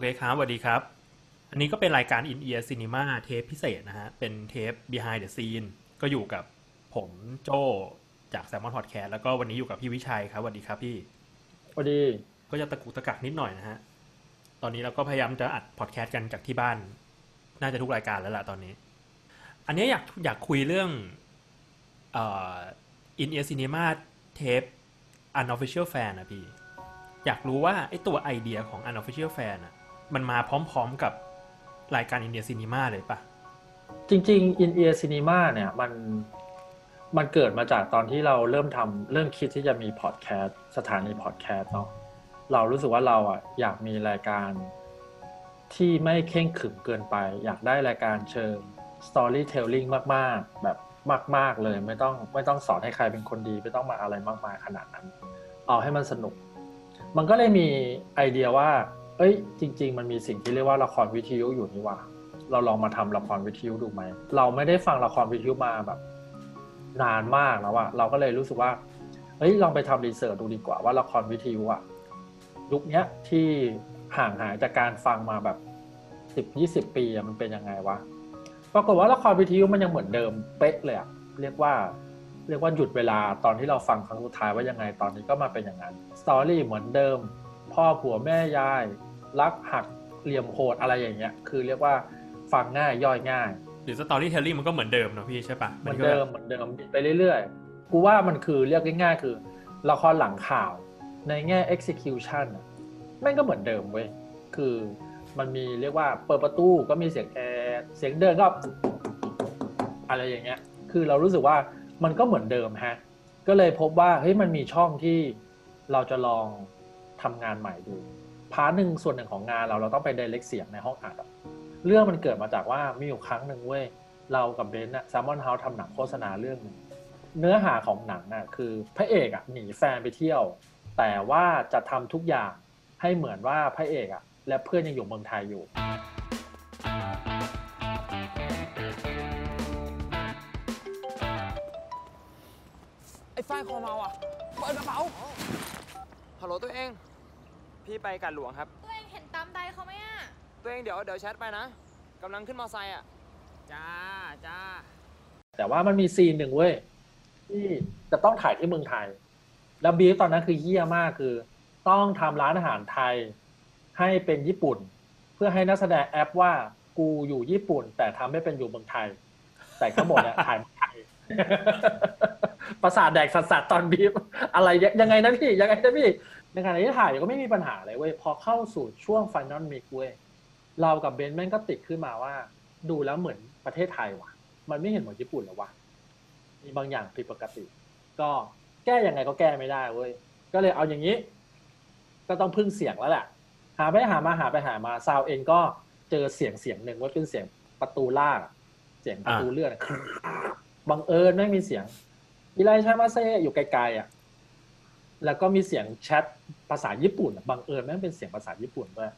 เคครับสวัสดีครับ อันนี้ก็เป็นรายการ In Ear Cinema เทปพิเศษนะฮะ เป็นเทป Behind the Scene ก็อยู่กับผมโจจาก Salmon Podcast แล้วก็วันนี้อยู่กับพี่วิชัยครับสวัสดีครับพี่พอดี ก็จะตะกุกตะกักนิดหน่อยนะฮะ ตอนนี้เราก็พยายามจะอัดพอดแคสต์กันจากที่บ้าน น่าจะทุกรายการแล้วล่ะตอนนี้ อันนี้อยากอยากคุยเรื่องเอ่อ In Ear Cinema เทป Unofficial Fan นะพี่อยากรู้ว่าไอ้ตัวไอเดียของ Unofficial Fan อะ มันมาพร้อมๆกับรายการ In Ear Cinema เลยปะจริงๆ In Ear Cinema เนี่ยมันมันเกิดมาจากตอนที่เราเริ่มทำเริ่มคิดที่จะมีพอดแคสต์สถานีพอดแคสต์เนาะเรารู้สึกว่าเราอะอยากมีรายการที่ไม่เข่งขรึมเกินไป อยากได้รายการเชิง storytelling มากๆ แบบมาก ๆ เลยไม่ต้องไม่ต้องสอนให้ใครเป็นคนดี ไม่ต้องมาอะไรมากมายขนาดนั้น เอาให้มันสนุก มันก็เลยมีไอเดียว่า เอ้ย จริง ๆ มันมีสิ่งที่เรียกว่าละครวิทยุอยู่นี่ว่า เราลองมาทำละครวิทยุดูไหม เราไม่ได้ฟังละครวิทยุมาแบบ นานมากแล้วอะเราก็เลยรู้สึกว่าเฮ้ยลองไปทำรีเสิร์ชดูดีกว่าว่าละครวิทยุอะยุคเนี้ยที่ห่างหายจากการฟังมาแบบสิบยี่สิบปีอะมันเป็นยังไงวะปรากฏว่าละครวิทยุมันยังเหมือนเดิมเป๊ะเลยอะเรียกว่า เรียกว่าหยุดเวลาตอนที่เราฟังครั้งสุดท้ายว่ายังไงตอนนี้ก็มาเป็นอย่างนั้นสตอรี่เหมือนเดิม พ่อผัวแม่ยาย รักหักเหลี่ยมโหดอะไรอย่างเงี้ย คือเรียกว่าฟังง่ายย่อยง่าย หรือ Storytelling มันก็เหมือนเดิมเนอะพี่ใช่ปะเหมือนก็เดิมเหมือนเดิมไปเรื่อยๆ กูว่ามันคือเรียกง่ายๆ คือ ละครหลังข่าวในแง่ execution อะแม่งก็เหมือนเดิมเว้ย คือมันมีเรียกว่าเปิดประตูก็มีเสียงแอร์เสียงเดินก็อะไรอย่างเงี้ย คือเรารู้สึกว่ามันก็เหมือนเดิมฮะ ก็เลยพบว่าเฮ้ยมันมีช่องที่เราจะลองทำงานใหม่ดู part หนึ่งส่วนหนึ่งของงานเราเราต้องไป direct เสียงในห้องอัดเรื่องมันเกิดมาจากว่ามีอยู่ครั้งหนึ่งเว้ยเรากับเบนซ์อะ Salmon House ทำหนังโฆษณาเรื่องนึงเนื้อหาของหนังอะคือพระเอกอะหนีแฟนไปเที่ยว แต่ว่าจะทำทุกอย่างให้เหมือนว่าพระเอกอะและเพื่อนยังอยู่เมืองไทยอยู่ไอ้ฝ้ายคอเมาอะเปิดกระเป๋าฮัลโหลตัวเอง พี่ไปกัดหลวงครับ ตัวเองเห็นตามใดเขาไหมอะ ตัวเองเดี๋ยวเดี๋ยวแชทไปนะกำลังขึ้นมอไซค์อะ จ้าจ้า แต่ว่ามันมีซีนหนึ่งเว้ย ที่จะต้องถ่ายที่เมืองไทย แล้วบีฟตอนนั้นคือเยี่ยมากคือ ต้องทำร้านอาหารไทยให้เป็นญี่ปุ่น เพื่อให้นักแสดงแอปว่ากูอยู่ญี่ปุ่น แต่ทำไม่เป็นอยู่เมืองไทย แต่ทั้งหมดเนี่ยถ่ายเมืองไทยประสาทแดกสัสๆตอนบีฟอะไรยังไงนะพี่ยังไงนะพี่ ในขณะที่ถ่ายก็ไม่มีปัญหาเลยเว้ยพอเข้าสู่ช่วง final mix เว้ยเรากับเบนแม่งก็ติดขึ้นมาว่า ดูแล้วเหมือนประเทศไทยว่ะ มันไม่เห็นเหมือนญี่ปุ่นหรอวะมีบางอย่างผิดปกติ ก็แก้ยังไงก็แก้ไม่ได้เว้ยก็เลยเอาอย่างนี้ ก็ต้องพึ่งเสียงแล้วแหละ หาไปหามาหาไปหามาซาวเองก็เจอเสียงเสียงหนึ่งว่าเป็นเสียงประตูลากเสียงประตูเลื่อนบังเอิญไม่งมีเสียงอิไลชามาเซอยู่ไกลๆอะ แล้วก็มีเสียงแชทภาษาญี่ปุ่นอะบังเอิญแม่งเป็นเสียงภาษาญี่ปุ่นด้วย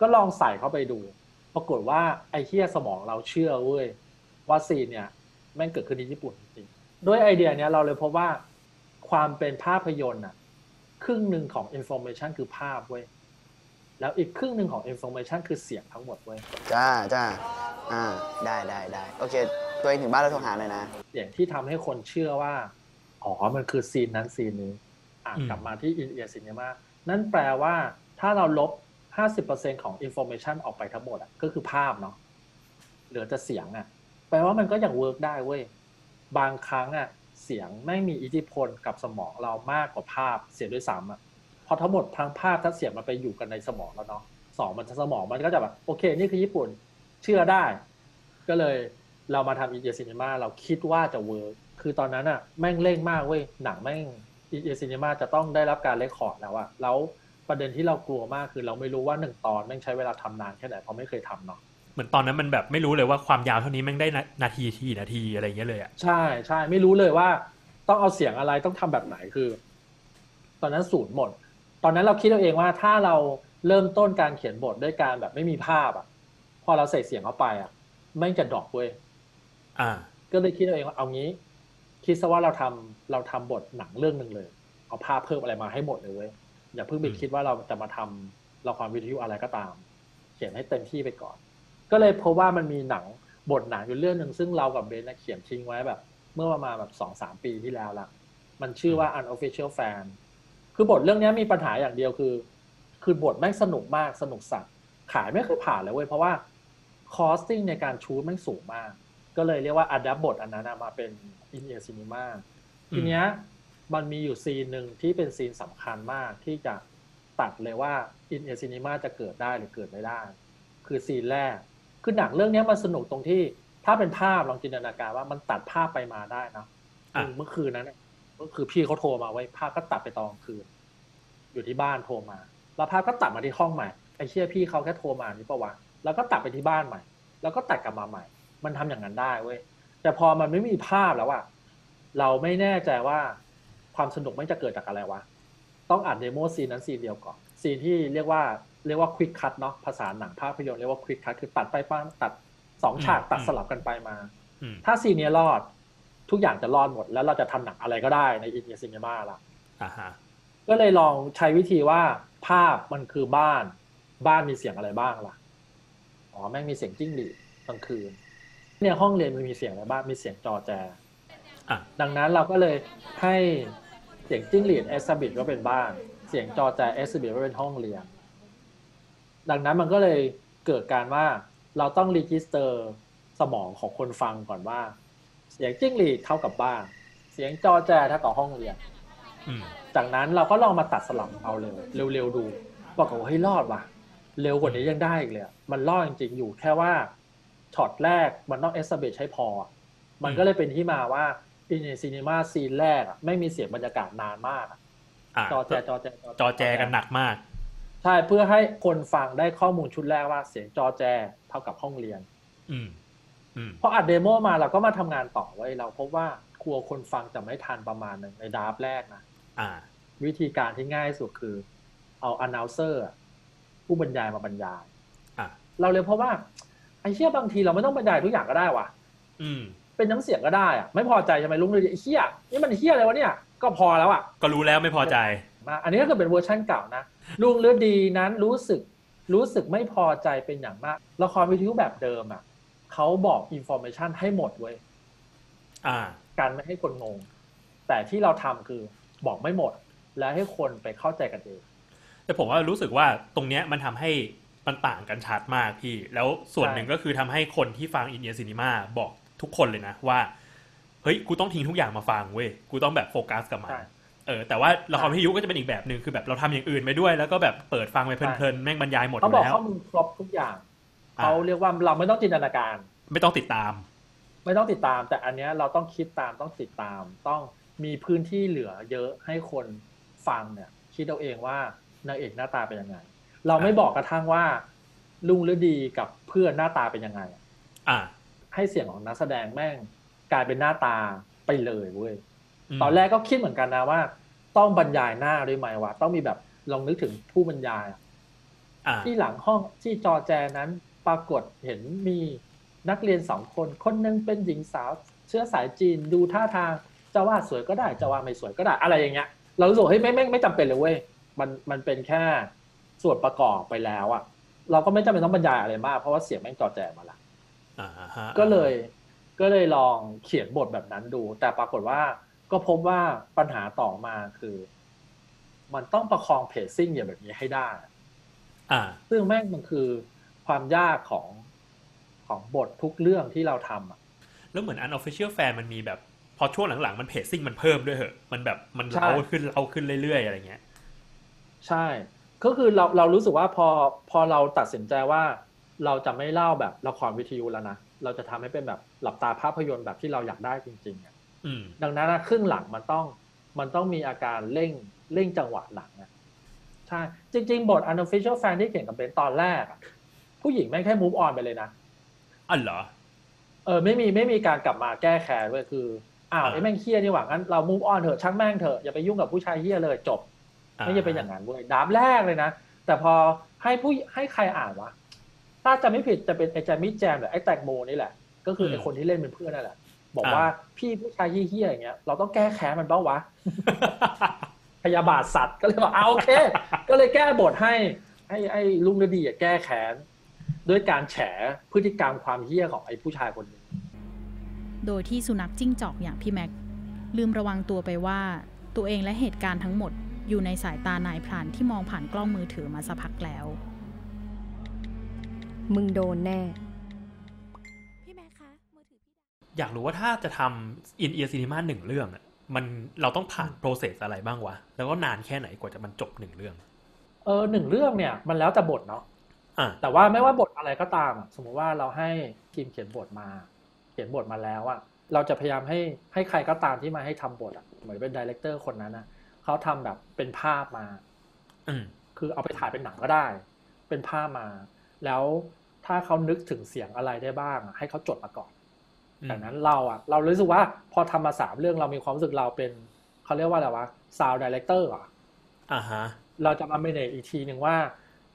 ก็ลองใส่เข้าไปดู ปรากฏว่าไอ้เฮียสมองเราเชื่อเว้ยว่าซีนเนี่ยแม่งเกิดขึ้นที่ญี่ปุ่นจริงๆด้วยไอเดียเนี้ยเราเลยพบว่าความเป็นภาพยนตร์อะครึ่งหนึ่งของ information คือภาพเว้ยแล้วอีกครึ่งหนึ่งของ information คือเสียงทั้งหมดเว้ยจ้าจ้าอ่าได้ได้ได้โอเค ตัวเองถึงบ้านแล้วโทรหาเลยนะ เสียงที่ทำให้คนเชื่อว่าอ๋อมันคือซีนนั้นซีนนี้อะอืม กลับมาที่อินเอียซิน e มานั่นแปลว่าถ้าเราลบ 50%ของ information ออกไปทั้งหมดอะก็คือภาพเนาะเหลือแต่เสียงอะ แปลว่ามันก็ยัง work ได้เว้ย บางครั้งอะเสียงแม่มีอิทธิพลกับสมองเรามากกว่าภาพเสียด้วยซ้ำอะพอทั้งหมดทั้งภาพทั้งเสียงมันไปอยู่กันในสมองแล้วเนาะสมองมันสมองมันก็จะแบบโอเค นี่คือญี่ปุ่นเชื่อได้ ก็เลยเรามาทำ in ear cinema เราคิดว่าจะ work คือตอนนั้นอะแม่งเร่งมากเว้ยหนังแม่ง ear cinema จะต้องได้รับการ record แล้วอะแล้วประเด็นที่เรากลัวมากคือเราไม่รู้ว่าหนึ่งตอนแม่งใช้เวลาทำนานแค่ไหนเพราะไม่เคยทำเนาะเหมือนตอนนั้นมันแบบไม่รู้เลยว่าความยาวเท่านี้แม่งได้กี่นาทีกี่นาทีอะไรอย่างเงี้ยเลยอะใช่ใช่ไม่รู้เลยว่า ต้องเอาเสียงอะไรต้องทำแบบไหนคือ ตอนนั้นศูนย์หมด ตอนนั้นเราคิดเอาเองว่าถ้าเราเริ่มต้นการเขียนบทด้วยการแบบไม่มีภาพอะพอเราใส่เสียงเข้าไปอะแม่งจะดรอกเว้ยอ่า ก็เลยคิดเอาเองว่าเอางี้ คิดซะว่าเราทำเราทำบทหนังเรื่องหนึ่งเลย เอาภาพเพิ่มอะไรมาให้หมดเลยเว้ยอย่าเพิ่งไปอืมคิดว่าเราจะมาทำละครวิทยุอะไรก็ตาม เขียนให้เต็มที่ไปก่อน ก็เลยพบว่ามันมีหนังบทหนังอยู่เรื่องหนึ่งซึ่งเรากับเบนซ์น่ะเขียนทิ้งไว้แบบ เมื่อประมาณแบบสองสามปีที่แล้วละมันชื่อว่า unofficial แฟน คือบทเรื่องนี้มีปัญหาอย่างเดียวคือ คือบทแม่งสนุกมากสนุกสัตว์ขายไม่เคยผ่านเลยเว้ยเพราะว่า costing ในการ shoot แม่งสูงมาก ก็เลยเรียกว่าอัดบทอันนั้นนะมาเป็น in ear cinema ทีเนี้ยมันมีอยู่ซีนหนึ่งที่เป็นซีนสำคัญมากที่จะตัดเลยว่า in ear cinema จะเกิดได้หรือเกิดไม่ได้ คือซีนแรก คือหนังเรื่องเนี้ยมันสนุกตรงที่ถ้าเป็นภาพลองจินตนาการว่ามันตัดภาพไปมาได้นะอะเมื่อคืนนั้นน่ะก็คือพี่เขาโทรมาไว้ภาพก็ตัดไปตอนกลางคืน อยู่ที่บ้านโทรมา แล้วภาพก็ตัดมาที่ห้องใหม่ไอ้เชี่ยพี่เขาแค่โทรมานี่ปะวะแล้วก็ตัดไปที่บ้านใหม่ แล้วก็ตัดกลับมาใหม่ มันทำอย่างนั้นได้เว้ยแต่พอมันไม่มีภาพแล้วอะเราไม่แน่ใจว่าความสนุกมันจะเกิดจากอะไรวะต้องอัด demo ซีนนั้นซีนเดียวก่อนซีนที่เรียกว่าเรียกว่า quick cut เนาะภาษาหนังภาพยนตร์เรียกว่า quick cut คือตัดไปป้าตัดสองฉากตัดสลับกันไปมาอืมถ้าซีนเนี้ยรอดทุกอย่างจะรอดหมด แล้วเราจะทำหนังอะไรก็ได้ใน in ear cinema ละอ่าฮะก็เลยลองใช้วิธีว่าภาพมันคือบ้าน บ้านมีเสียงอะไรบ้างล่ะ อ๋อ แม่งมีเสียงจิ้งหรีดกลางคืน เนี่ยห้องเรียนมันมีเสียงอะไรบ้างมีเสียงจอแจอะดังนั้นเราก็เลยให้เสียงจิ้งหรีด establish ว่าเป็นบ้าน เสียงจอแจ establish ว่าเป็นห้องเรียน ดังนั้นมันก็เลยเกิดการว่าเราต้อง register สมองของคนฟังก่อนว่า เสียงจิ้งหรีดเท่ากับบ้าน เสียงจอแจเท่ากับห้องเรียนอืมจากนั้นเราก็ลองมาตัดสลับเอาเลยเร็วๆดูบอกว่าเฮ้ยรอดว่ะ เร็วกว่านี้ยังได้อีกเลยอะมันรอดจริงๆอยู่แค่ว่า ช็อตแรกมันต้อง establish พออะมันก็เลยเป็นที่มาว่า in ear cinema ซีนแรกอะไม่มีเสียงบรรยากาศนานมากอะอ่าจอแจจอแจจอแจกันหนักมาก ใช่เพื่อให้คนฟังได้ข้อมูลชุดแรกว่าเสียงจอแจเท่ากับห้องเรียน อืมอืมพออัด demo มาเราก็มาทำงานต่อเว้ยเราพบว่ากลัวคนฟังจะไม่ทันประมาณหนึ่งใน draft แรกนะอ่า วิธีการที่ง่ายที่สุดคือ เอา announcer อะผู้บรรยายมาบรรยายอ่าเราเลยเพราะว่า ไอ้เชี่ยบางทีเราไม่ต้องบรรยายทุกอย่างก็ได้ว่ะ อืม เป็นน้ำเสียงก็ได้อะไม่พอใจใช่ไหมลุงเลยไอ้เชี่ยนี่มันเชี่ยอะไรวะเนี่ย ก็พอแล้วอะก็รู้แล้วไม่พอใจ มาอันนี้ก็คือเป็นเวอร์ชั่นเก่านะลุงฤดีนั้นรู้สึกรู้สึกไม่พอใจเป็นอย่างมากละครวิทยุแบบเดิมอะเขาบอก information ให้หมดเว้ยอ่า การไม่ให้คนงง แต่ที่เราทำคือบอกไม่หมด แล้วให้คนไปเข้าใจกันเอง แต่ผมว่ารู้สึกว่าตรงเนี้ยมันทำให้ มันต่างกันชัดมากพี่ แล้วส่วนหนึ่งก็คือทำให้คนที่ฟังอินเดียซินีมาบอกทุกคนเลยนะว่า เฮ้ย กูต้องทิ้งทุกอย่างมาฟังเว้ย กูต้องแบบโฟกัสกับมันใช่เออแต่ว่าละครวิทยุก็จะเป็นอีกแบบหนึ่งคือแบบเราทำอย่างอื่นไปด้วย แล้วก็แบบเปิดฟังไปเพลินๆแม่งบรรยายหมดอเขายู่บอกแล้วข้อมูลครบทุกอย่างอ่าเขาเรียกว่าเราไม่ต้องจินตนาการ ไม่ต้องติดตาม ไม่ต้องติดตาม แต่อันเนี้ยเราต้องคิดตามต้องติดตาม ต้องมีพื้นที่เหลือเยอะให้คนฟังเนี่ย คิดเอาเองว่านางเอกหน้าตาเป็นยังไง เราไม่บอกกระทั่งว่าลุงฤดีกับเพื่อนหน้าตาเป็นยังไง อ่า ให้เสียงของนักแสดงแม่งกลายเป็นหน้าตาไปเลยเว้ยมตอนแรกก็คิดเหมือนกันนะว่า ต้องบรรยายหน้าด้วยไหมวะ ต้องมีแบบลองนึกถึงผู้บรรยายอะอ่าที่หลังห้องที่จอแจนั้นปรากฏเห็นมีนักเรียนสองคน คนหนึงเป็นหญิงสาว เชื้อสายจีนดูท่าทางจะว่าสวยก็ได้จะว่าไม่สวยก็ได้อะไรอย่างเงี้ย เรารู้สึกเฮ้ยไม่ไม่ไม่จำเป็นเลยเว้ยมันมันเป็นแค่ ส่วนประกอบไปแล้วอะเราก็ไม่จำเป็นต้องบรรยายอะไรมาก เพราะว่าเสียงแม่งจอแจมาละอ่าฮะก็เลย ก็เลยลองเขียนบทแบบนั้นดู แต่ปรากฏว่าก็พบว่าปัญหาต่อมาคือ มันต้องประคองเพจซิ่งอย่างแบบนี้ให้ได้อ่าซึ่งแม่งมันคือความยากของของบททุกเรื่องที่เราทำอะแล้วเหมือน unofficial fan มันมีแบบ พอช่วงหลังๆ มันเพจซิ่งมันเพิ่มด้วยเหอะมันแบบมันใช่เล้าขึ้นเล้าขึ้นเรื่อยๆ อะไรเงี้ย ใช่ ก็คือเราเรารู้สึกว่าพอพอเราตัดสินใจว่า เราจะไม่เล่าแบบละครวิทยุแล้วนะเราจะทำให้เป็นแบบหลับตาภาพยนตร์แบบที่เราอยากได้จริงๆอะอืมดังนั้นนะครึ่งหลังมันต้องมันต้องมีอาการเร่งเร่งจังหวะหลังอะใช่จริง ๆ บท unofficial fan ที่เขียนกับเบนตอนแรกอะผู้หญิงแม่งแค่ move on ไปเลยนะอ๋อเหรอเออไม่มีไม่มีการกลับมาแก้แค้นเว้ยคืออ้าวอ่าไอ้แม่งเฮี้ยนี่หว่างั้นเรา move on เถอะช่างแม่งเถอะอย่าไปยุ่งกับผู้ชายเฮี้ยเลยจบ ไม่จะเป็นอย่างนั้นเว้ยดาบแรกเลยนะ แต่พอให้ผู้ให้ใครอ่านวะ ถ้าจะไม่ผิดจะเป็นไอ้แจมมี่แจมหรือไอ้แตงโมนี่แหละ ก็คือไอ้คนที่เล่นเป็นเพื่อนนั่นแหละ บอกว่าพี่ผู้ชายเฮี้ยๆอย่างเงี้ย เราต้องแก้แค้นมันเปล่าวะ พยาบาทสัตว์ก็เลยบอกเอาโอเค ก็เลยแก้บทให้ให้ไอ้ลุงฤดีอะแก้แค้นด้วยการแฉพฤติกรรมความเฮี้ยของไอ้ผู้ชายคนนี้ โดยที่สุนัขจิ้งจอกอย่างพี่แม็กลืมระวังตัวไปว่าตัวเองและเหตุการณ์ทั้งหมด อยู่ในสายตานายพรานที่มองผ่านกล้องมือถือมาสักพักแล้ว มึงโดนแน่ พี่แม่คะมือถือพี่อยากรู้ว่าถ้าจะทำ in ear cinema หนึ่งเรื่องอะมันเราต้องผ่าน process อะไรบ้างวะ แล้วก็นานแค่ไหนกว่าจะมันจบหนึ่งเรื่อง เออหนึ่งเรื่องเนี่ยมันแล้วแต่บทเนาะอะแต่ว่าไม่ว่าบทอะไรก็ตามอะสมมุติว่าเราให้ทีมเขียนบทมา เขียนบทมาแล้วอะเราจะพยายามให้ให้ใครก็ตามที่มาให้ทำบทอะเหมือนเป็น director คนนั้นนะ เขาทำแบบเป็นภาพมา อืมคือเอาไปถ่ายเป็นหนังก็ได้ เป็นภาพมา แล้วถ้าเขานึกถึงเสียงอะไรได้บ้างอะให้เขาจดมาก่อนอืมจากนั้นเราอะเรารู้สึกว่าพอทำมาสามเรื่องเรามีความรู้สึกเราเป็นเขาเรียกว่าอะไรวะ sound director อะอ่าฮะเราจะมา manage อีกทีหนึ่งว่า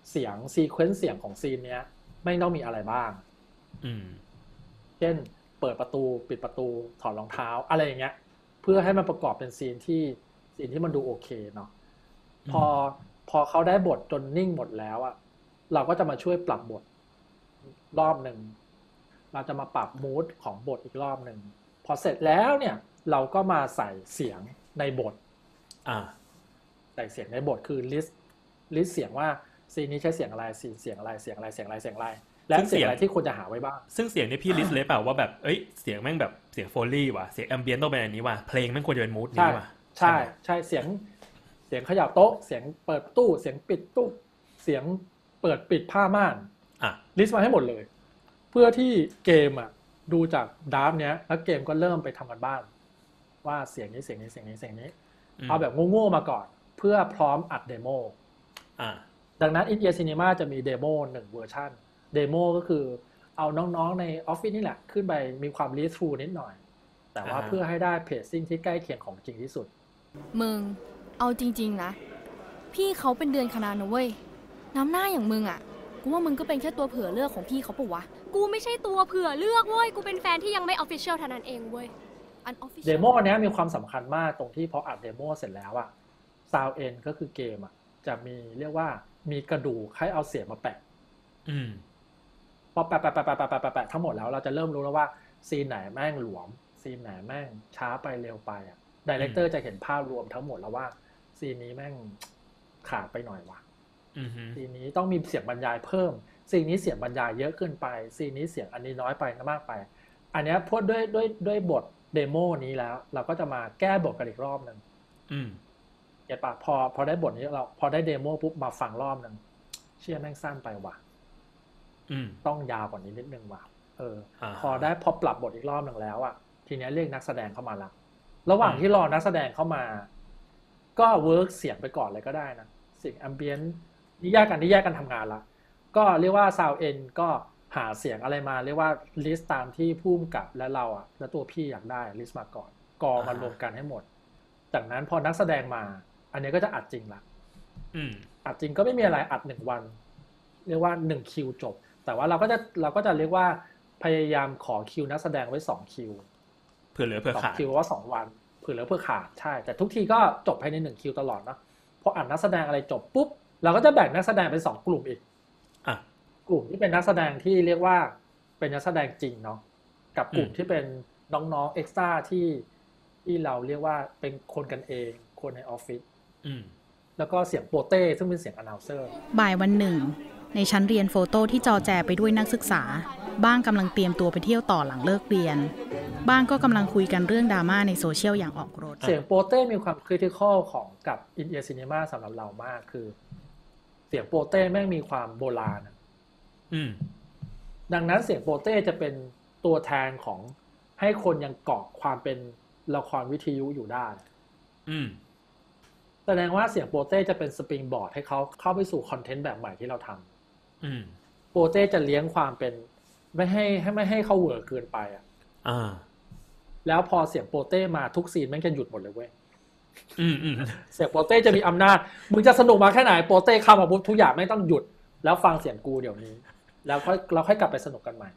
เสียง sequence เสียงของซีนเนี้ยไม่ต้องมีอะไรบ้าง อืม เช่น เปิดประตูปิดประตูถอดรองเท้า อะไรอย่างเงี้ย เพื่อให้มันประกอบเป็นซีนที่ ซีนที่มันดูโอเคเนาะพอพอเขาได้บทจนนิ่งหมดแล้วอะเราก็จะมาช่วยปรับบทรอบหนึ่งเราจะมาปรับ mood ของบทอีกรอบหนึ่งพอเสร็จแล้วเนี่ย เราก็มาใส่เสียงในบท อ่า ใส่เสียงในบทคือ list list เสียงว่าซีนนี้ใช้เสียงอะไรซีนเสียงอะไรเสียงอะไรเสียงอะไรเสียงอะไรและซึ่งเสีเสียยงงอะไรที่ควรจะหาไว้บ้าง ซึ่งเสียงเนี่ยพี่ list เลยเปล่าว่าแบบเอ้ยเสียงแม่งแบบเสียง foley ว่ะเสียง ambient ต้องเป็นอันนี้ว่ะเพลงแม่งควรจะเป็น mood ใช่นี้ว่ะ ใช่ใช่เสียงเสียงเขย่าโต๊ะ เสียงเปิดตู้ เสียงปิดตู้ เสียงเปิดปิดผ้าม่านอะ list มาให้หมดเลย เพื่อที่เกมอะดูจาก draft เนี้ยแล้วเกมก็เริ่มไปทำการบ้าน ว่าเสียงนี้เสียงนี้เสียงนี้เสียงนี้มเอาแบบโง่ๆมาก่อน เพื่อพร้อมอัด demo อ่าดังนั้น In Ear Cinema จะมี demo หนึ่งเวอร์ชัน demo ก็คือเอาน้องๆในออฟฟิศนี่แหละ ขึ้นไปมีความ read through นิดหน่อย แต่ว่าอ่าฮะเพื่อให้ได้ pacing ที่ใกล้เคียงของจริงที่สุด มึง เอาจริง ๆ นะ พี่เขาเป็นเดือนคณะนะเว้ย น้ำหน้าอย่างมึงอะ่ะ กูว่ามึงก็เป็นแค่ตัวเผื่อเลือกของพี่เขาปะวะ กูไม่ใช่ตัวเผื่อเลือกเว้ย กูเป็นแฟนที่ยังไม่ official เท่านั้นเองเว้ย unofficial demo เนี้ยมีความสำคัญมากตรงที่พออัด demo เสร็จแล้วอะsound en ก็คือเกมอะจะมีเรียกว่ามีกระดูกให้เอาเสียงมาแปะ อืมพอแปะแปะแปะแปะแปะแปะทั้งหมดแล้วเราจะเริ่มรู้แล้วว่าซีนไหนแม่งหลวม ซีนไหนแม่งช้าไปเร็วไปอะ director จะเห็นภาพรวมทั้งหมดแล้วว่า ซีนนี้แม่งขาดไปหน่อยว่ะอืมฮึซีนนี้ต้องมีเสียงบรรยายเพิ่ม ซีนนี้เสียงบรรยายเยอะเกินไป ซีนนี้เสียงอันนี้น้อยไปมากไป อันเนี้ยพูดด้วยด้วยด้วยบทdemo นี้แล้ว เราก็จะมาแก้บทกันอีกรอบหนึ่งอืม get ปะพอพอได้บทนี้เรา พอได้ demo ปุ๊บมาฟังรอบหนึ่งเชี่ยแม่งสั้นไปว่ะอืมต้องยาวกว่านี้นิดนึงว่ะเอออ่าพอได้พอปรับบทอีกรอบหนึ่งแล้วอะทีเนี้ยเรียกนักแสดงเข้ามาละ ระหว่างที่รอนักแสดงเข้ามา ก็ work เสียงไปก่อนเลยก็ได้นะ เสียง ambient นี่แยกกันนี่แยกกันทำงานละก็เรียกว่า sound en ก็หาเสียงอะไรมา เรียกว่า list ตามที่พุ่มกับและเราอะและตัวพี่อยากได้ list มาก่อนกอมารวมกันให้หมด จากนั้นพอนักแสดงมา อันนี้ก็จะอัดจริงละอืมอัดจริงก็ไม่มีอะไรอัดหนึ่งวัน เรียกว่าหนึ่งคิวจบ แต่ว่าเราก็จะเราก็จะเรียกว่าพยายามขอคิวนักแสดงไว้สองคิวเผื่อเหลือเผื่อสองขาดคิวว่าสองวันเผื่อเหลือเผื่อขาดใช่ แต่ทุกทีก็จบภายในหนึ่งคิวตลอดเนาะพออัดนักแสดงอะไรจบปุ๊บเราก็จะแบ่งนักแสดงเป็นสองกลุ่มอีกอะกลุ่มที่เป็นนักแสดงที่เรียกว่าเป็นนักแสดงจริงเนาะกับกลุ่มอืมที่เป็นน้องๆ extra ที่ที่เราเรียกว่าเป็นคนกันเอง คนในออฟฟิศอืมแล้วก็เสียงโปรเต้ซึ่งเป็นเสียง announcer บ่ายวันหนึ่ง ในชั้นเรียน photo ที่จอแจไปด้วยนักศึกษา บ้างกำลังเตรียมตัวไปเที่ยวต่อหลังเลิกเรียน บ้างก็กำลังคุยกันเรื่องดราม่าในโซเชียลอย่างออกรส เสียงโปเต้มีความ critical ของกับ In Ear Cinema สำหรับเรามากคือ เสียงโปเต้แม่งมีความโบราณอะอืมดังนั้นเสียงโปเต้จะเป็นตัวแทนของให้คนยังเกาะความเป็นละครวิทยุอยู่ได้อืมแสดงว่าเสียงโปเต้จะเป็น springboard ให้เขาเข้าไปสู่คอนเทนต์แบบใหม่ที่เราทำอืมโปเต้จะเลี้ยงความเป็น ไม่ให้ให้ไม่ให้เขาเวอร์เกินไปอะอ่า แล้วพอเสียงโปเต้มาทุกซีนแม่งจะหยุดหมดเลยเว้ยอืมอืมเสียงโปเต้จะมีอำนาจ มึงจะสนุกมาแค่ไหนโปเต้เข้ามาปุ๊บทุกอย่างไม่งต้องหยุด แล้วฟังเสียงกูเดี๋ยวนี้ แล้วค่อยเราค่อยกลับไปสนุกกันใหม่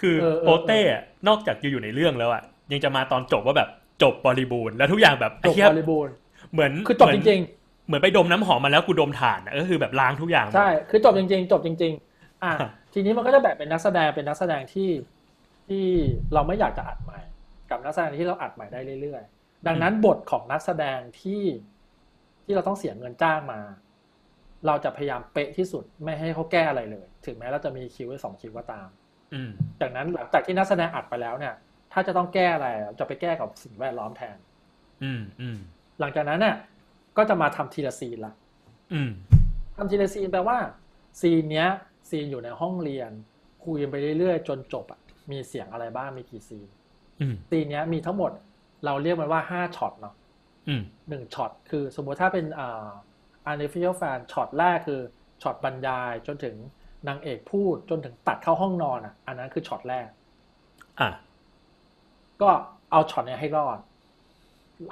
คือเออเออโปเต้อะนอกจากจะอยู่ในเรื่องแล้วอะยังจะมาตอนจบว่าแบบจบบริบูรณ์แล้วทุกอย่างแบบจไอ้บเหี้ยบริบูรณ์เหมือนคือจบเหมืจนริงเหมือนไปดมน้ำหอมมาแล้วกูดมถ่านอะก็คือแบบล้างทุกอย่างหมๆดใช่คือจบจริง ๆ จบจริง ๆ อะครับทีนี้มันก็จะแบ่งเป็นนักแสดงเป็นนักแสดงที่ที่เราไม่อยากจะอัดใหม่ กับนักแสดงที่เราอัดใหม่ได้เรื่อยๆ ดังนั้นบทของนักแสดงที่ที่เราต้องเสียเงินจ้างมา เราจะพยายามเป๊ะที่สุดไม่ให้เขาแก้อะไรเลย ถึงแม้เราจะมีคิวไว้สองคิวก็ตามอืมจากนั้นหลังจากที่นักแสดงอัดไปแล้วเนี่ย ถ้าจะต้องแก้อะไรจะไปแก้กับสิ่งแวดล้อมแทน อืมอืมหลังจากนั้นเนี่ยก็จะมาทำทีละซีนละอืมทำทีละซีนแปลว่า ซีนเนี้ย ซีนอยู่ในห้องเรียนคุยกันไปเรื่อยๆ จนจบอะมีเสียงอะไรบ้างมีกี่ซีนอืม ซีนเนี้ยมีทั้งหมดเราเรียกมันว่าห้าช็อตเนาะอืมหนึ่งช็อตคือสมมติถ้าเป็นอ่า Unofficial แฟน ช็อตแรกคือช็อตบรรยายจนถึงนางเอกพูดจนถึงตัดเข้าห้องนอนอะ อันนั้นคือช็อตแรก อะ ก็เอาช็อตเนี้ยให้รอด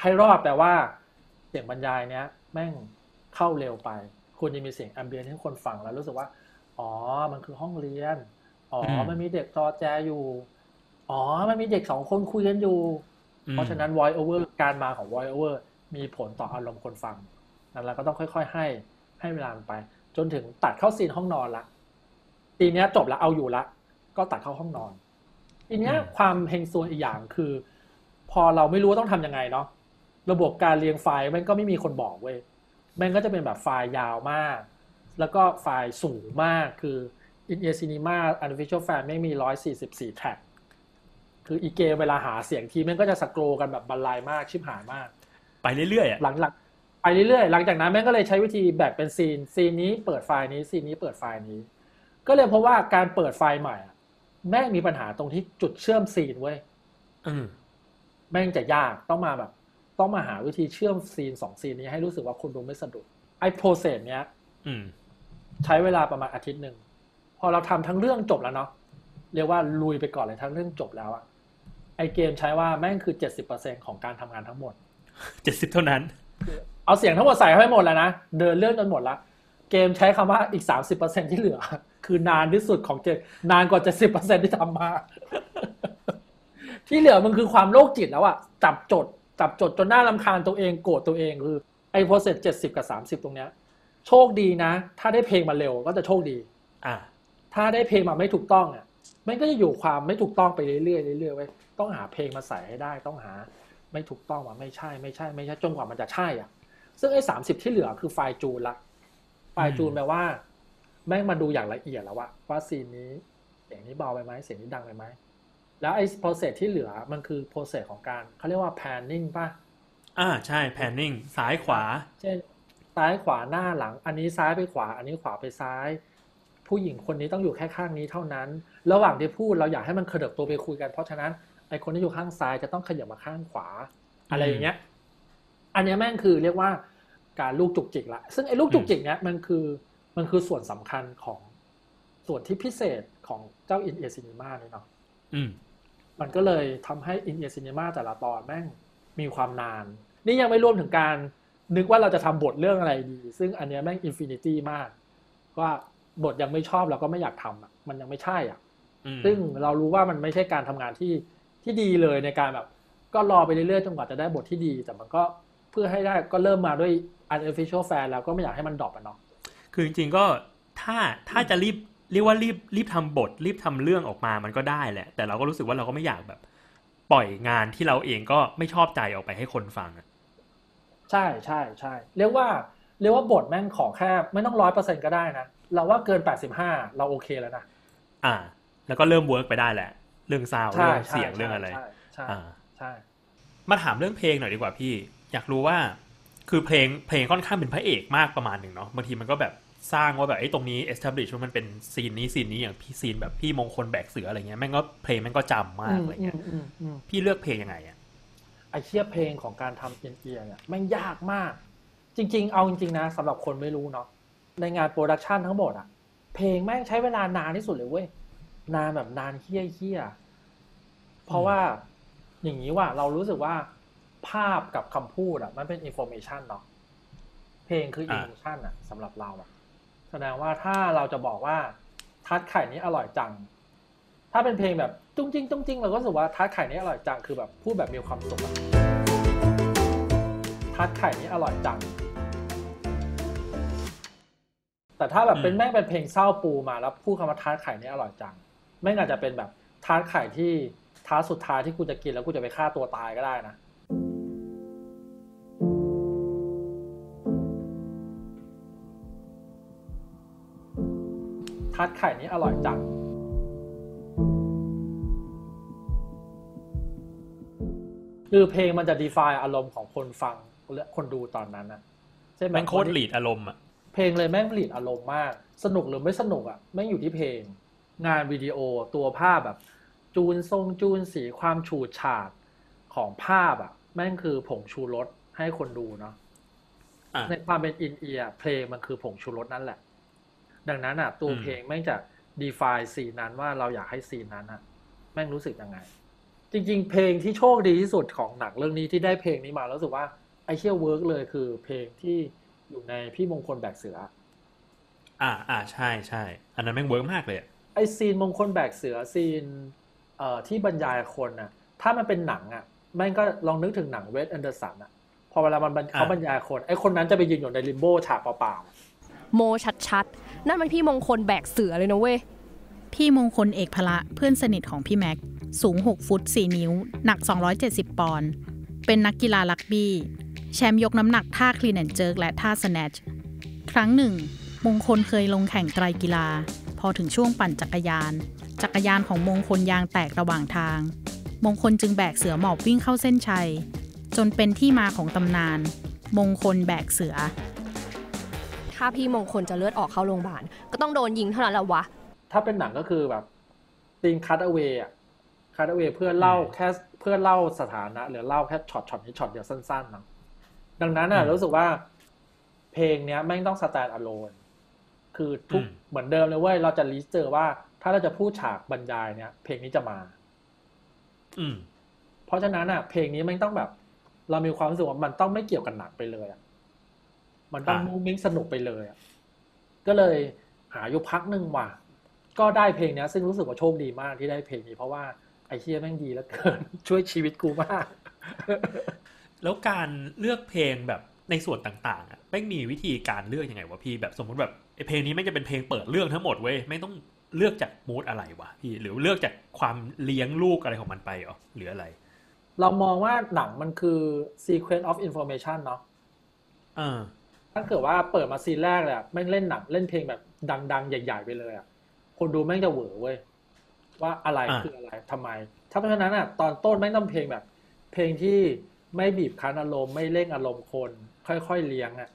ให้รอดแปลว่า เสียงบรรยายเนี้ย แม่งเข้าเร็วไปควรจะมีเสียงแอมเบียนให้คนฟังแล้วรู้สึกว่า อ๋อ มันคือห้องเรียน อ๋ออืมมันมีเด็กจอแจอยู่ อ๋อ มันมีเด็กสองคนคุยกันอยู่อืมเพราะฉะนั้น voice over การมาของ voice over มีผลต่ออารมณ์คนฟังนั้นเราก็ต้องค่อย ๆ ให้ให้เวลามันไป จนถึงตัดเข้าซีนห้องนอนละทีเนี้ยจบแล้วเอาอยู่ละ ก็ตัดเข้าห้องนอนทีเนี้ยอืมความเฮงซวยอีกอย่างคือ พอเราไม่รู้ว่าต้องทำยังไงเนาะระบบการเรียงไฟล์มันก็ไม่มีคนบอกเว้ยแมันก็จะเป็นแบบไฟล์ยาวมาก แล้วก็ไฟล์สูงมากคือ In Ear Cinema Unofficial แฟน แม่งมี 144 track คือไอเกมเวลาหาเสียงทีมันก็จะ scroll กันแบบบรรลัยมากชิบหายมาก ไปเรื่อยๆอะหลังหลังไปเรื่อยๆหลังจากนั้นแม่งก็เลยใช้วิธีแบ่งเป็นซีนซีนนี้เปิดไฟล์นี้ซีนนี้เปิดไฟล์นี้ ก็เลยเพราะว่าการเปิดไฟล์ใหม่อะแม่งมีปัญหาตรงที่จุดเชื่อมซีนเว้ยอืมแม่งจะยากต้องมาแบบ ต้องมาหาวิธีเชื่อมซีนสองซีนนี้ให้รู้สึกว่าคนดูไม่สะดุดไอ้ process เนี้ยอืมใช้เวลาประมาณอาทิตย์หนึ่งพอเราทำทั้งเรื่องจบแล้วเนาะเรียกว่าลุยไปก่อนเลยทั้งเรื่องจบแล้วอะ ไอเกมใช้ว่าแม่งคือเจ็ดสิบเปอร์เซ็นของการทำงานทั้งหมดเจ็ดสิบเท่านั้น เอาเสียงทั้งหมดใส่เข้าไปหมดแล้วนะ เดินเรื่องจนหมดละเกมใช้คำว่าอีกสามสิบเปอร์เซ็นที่เหลือ คือนานที่สุดของเกมนานกว่าเจ็ดสิบเปอร์เซ็นที่ทำมา ที่เหลือมันคือความโรคจิตแล้วอะจับจดจับจดจนหน้าลำคาญตัวเองโกรธตัวเองคือไอ้โปรเซสเจ็ดสิบกับสามสิบตรงเนี้ย โชคดีนะ ถ้าได้เพลงมาเร็วก็จะโชคดี อะถ้าได้เพลงมาไม่ถูกต้องอะ มันก็จะอยู่ความไม่ถูกต้องไปเรื่อยๆเรื่อยๆไว้ยต้องหาเพลงมาใส่ให้ได้ ต้องหาไม่ถูกต้องว่าไม่ใช่ไม่ใช่ไม่ใช่จนกว่ามันจะใช่อะ ซึ่งไอ้สามสิบที่เหลือคือไฟล์จูนละไฟล์จูนแปลว่า แม่งมาดูอย่างละเอียดแล้วว่าว่าซีนนี้เสียงนี้เบาไปไหมเสียงนี้ดังไปไหมแล้วไอ้ process ที่เหลือมันคือ process ของการเขาเรียกว่า panning ป่ะอ่าใช่แพนนิ่งซ้ายขวา เช่นซ้ายขวาหน้าหลัง อันนี้ซ้ายไปขวา อันนี้ขวาไปซ้าย ผู้หญิงคนนี้ต้องอยู่แค่ข้างนี้เท่านั้น ระหว่างที่พูดเราอยากให้มันขยับตัวไปคุยกัน เพราะฉะนั้นไอคนที่อยู่ข้างซ้ายจะต้องขยับมาข้างขวา อะไรอย่างเงี้ย อันเนี้ยแม่งคือเรียกว่าการลูกจุกจิกละซึ่งไอ้ลูกจุกจิกเนี้ยมันคือมันคือส่วนสำคัญของส่วนที่พิเศษของเจ้า In Ear Cinema นี่เนาะอืมมันก็เลยทำให้อินเ r ซิน e มาแต่ละตอนแม่งมีความนาน นี่ยังไม่รวมถึงการนึกว่าเราจะทำบทเรื่องอะไรดี ซึ่งอันเนี้ยแม่ง infinity มาก ว่า บทยังไม่ชอบเราก็ไม่อยากทำอะมันยังไม่ใช่อะอืมซึ่งเรารู้ว่ามันไม่ใช่การทำงานที่ที่ดีเลยในการแบบ ก็รอไปเรื่อยๆจนกว่าจะได้บทที่ดี แต่มันก็เพื่อให้ได้ก็เริ่มมาด้วย unofficial fan แล้วก็ไม่อยากให้มันดรอปอะเนาะคือจริงๆก็ถ้าถ้าจะรีบเรียกว่ารีบรีบทำบท รีบทำเรื่องออกมามันก็ได้แหละ แต่เราก็รู้สึกว่าเราก็ไม่อยากแบบ ปล่อยงานที่เราเองก็ไม่ชอบใจออกไปให้คนฟังอะใช่ใช่ใช่เรียกว่า เรียกว่าบทแม่งขอแค่ ไม่ต้องร้อยเปอร์เซ็นก็ได้นะ เราว่าเกินแปดสิบห้าเราโอเคแล้วนะ อ่า แล้วก็เริ่ม work ไปได้แหละ เรื่อง sound ใช่เรื่องใช่เสียงเรื่องอะไรใช่ใช่อ่าใช่มาถามเรื่องเพลงหน่อยดีกว่าพี่ อยากรู้ว่า คือเพลงเพลงค่อนข้างเป็นพระเอกมากประมาณหนึ่งเนาะบางทีมันก็แบบสร้างว่าแบบไอ้ตรงนี้ establish ว่ามันเป็นซีนนี้ซีนนี้อย่างพี่ซีนแบบพี่มงคลแบกเสืออะไรเงี้ยแม่งก็เพลงแม่งก็จำมากอะไรเงี้ยอืมอืมอืมพี่เลือกเพลงยังไงอะไอเชี่ยเพลงของการทำ In Ear เนี่ยแม่งยากมาก จริง ๆ เอาจริงๆนะสำหรับคนไม่รู้เนาะ ในงาน production ทั้งหมดอะเพลงแม่งใช้เวลานานที่สุดเลยเว้ย นานแบบนานเหี้ยเหี้ยเพราะว่าอย่างนี้ว่าเรารู้สึกว่าภาพกับคำพูดอะมันเป็น information เนาะเพลงคือ in อ่า formation อะสำหรับเราอะแสดงว่าถ้าเราจะบอกว่าผัดไข่นี้อร่อยจัง ถ้าเป็นเพลงแบบจุ้งจิ้งจุ้งจิ้งเราก็รู้สึกว่าผัดไข่นี้อร่อยจังคือแบบพูดแบบมีความสุขอะทัดไข่นี้อร่อยจัง แต่ถ้าแบบเป็นอืมแม่งเป็นเพลงเศร้าปูมาแล้วพูดคำว่าทาร์ตไข่นี้อร่อยจังแม่งอาจจะเป็นแบบทาร์ตไข่ที่ทาร์ตสุดท้ายที่กูจะกินแล้วกูจะไปฆ่าตัวตายก็ได้นะทาร์ตไข่นี้อร่อยจังคือเพลงมันจะ define อารมณ์ของคนฟังและคนดูตอนนั้นนะใช่ไหมแม่งโคตรลีดอารมณ์อะ เพลงเลยแม่งผลิตอารมณ์มาก สนุกหรือไม่สนุกอะแม่งอยู่ที่เพลง งานวิดีโอตัวภาพแบบ จูนทรงจูนสีความฉูดฉาดของภาพอะ แม่งคือผงชูรสให้คนดูเนาะอะในความเป็นอินเอียร์เพลงมันคือผงชูรสนั่นแหละ ดังนั้นอะ ตัวอืมเพลงแม่งจะ define ซีนนั้นว่าเราอยากให้ซีนนั้นอะ แม่งรู้สึกยังไง จริง ๆ เพลงที่โชคดีที่สุดของหนังเรื่องนี้ที่ได้เพลงนี้มาแล้วรู้สึกว่าไอเชี่ย work เลยคือเพลงที่ อยู่ในพี่มงคลแบกเสือ อ่าอ่าใช่ใช่อันนั้นแม่ง work มากเลยอะไอซีนมงคลแบกเสือซีนเอ่อที่บรรยายคนน่ะถ้ามันเป็นหนังอะแม่งก็ลองนึกถึงหนัง Wes Anderson อะพอเวลามันบรรเขาบรรยายคนไอคนนั้นจะไปยืนอยู่ใน limbo ฉากเปล่าโมชัดๆ นั่นมันพี่มงคลแบกเสือเลยนะเว้ยพี่มงคลเอกพละเพื่อนสนิทของพี่แม็ก สูง 6 ฟุต 4 นิ้ว หนัก 270 ปอนด์เป็นนักกีฬารักบี้ แชมป์ยกน้ำหนักท่าคลีนแอนเจิร์กและท่าสแนชครั้งหนึ่ง มงคลเคยลงแข่งไตรกีฬา พอถึงช่วงปั่นจักรยาน จักรยานของมงคลยางแตกระหว่างทาง มงคลจึงแบกเสือหมอบวิ่งเข้าเส้นชัย จนเป็นที่มาของตำนาน มงคลแบกเสือ ถ้าพี่มงคลจะเลือดออกเข้าโรงพยาบาลก็ต้องโดนยิงเท่านั้นแหละวะๆถ้าเป็นหนังก็คือแบบซีนคัตเอา a y อะคัตเอา a y เพื่อเล่าแค่เพื่อเล่าสถานะ หรือเล่าแค่ช็อตช็อตนี้ช็อตเดียวสั้นๆเนาะ ดังนั้นอะรู้สึกว่า เพลงเนี้ยแม่งต้อง stand alone คือทุกอืมเหมือนเดิมเลยเว้ยเราจะ list เจอว่า ถ้าเราจะพูดฉากบรรยายเนี้ยเพลงนี้จะมา อืม เพราะฉะนั้นอะ เพลงนี้มันต้องแบบ เรามีความรู้สึกว่ามันต้องไม่เกี่ยวกับหนังไปเลยอะมันต้องอะมูมิ่งสนุกไปเลยอะก็เลยหาอยู่พักหนึ่งว่ะก็ได้เพลงเนี้ยซึ่งรู้สึกว่าโชคดีมากที่ได้เพลงนี้เพราะว่าไอเชียแม่งดีแล้วเกิน ช่วยชีวิตกูมาก แล้วการเลือกเพลงแบบในส่วนต่างๆอะแม่งมีวิธีการเลือกยังไงวะพี่แบบสมมติแบบไอเพลงนี้แม่งจะเป็นเพลงเปิดเรื่องทั้งหมดเว้ยไม่ต้องเลือกจากมูดอะไรวะพี่หรือเลือกจากความเลี้ยงลูกอะไรของมันไปเหรอหรืออะไร เรามองว่าหนังมันคือ sequence of information เนาะเออถ้าเกิดว่าเปิดมาซีนแรกเลยอะแม่งเล่นหนังเล่นเพลงแบบดังๆ ใหญ่ ๆ ไปเลยอะคนดูแม่งจะเหวอเว้ยว่าอะไรอะคืออะไรทำไม ถ้าเพราะฉะนั้นอะตอนต้นแม่งต้องเพลงแบบ เพลงที่ ไม่บีบคั้นอารมณ์ไม่เร่งอารมณ์คน ค่อยๆเลี้ยงอะ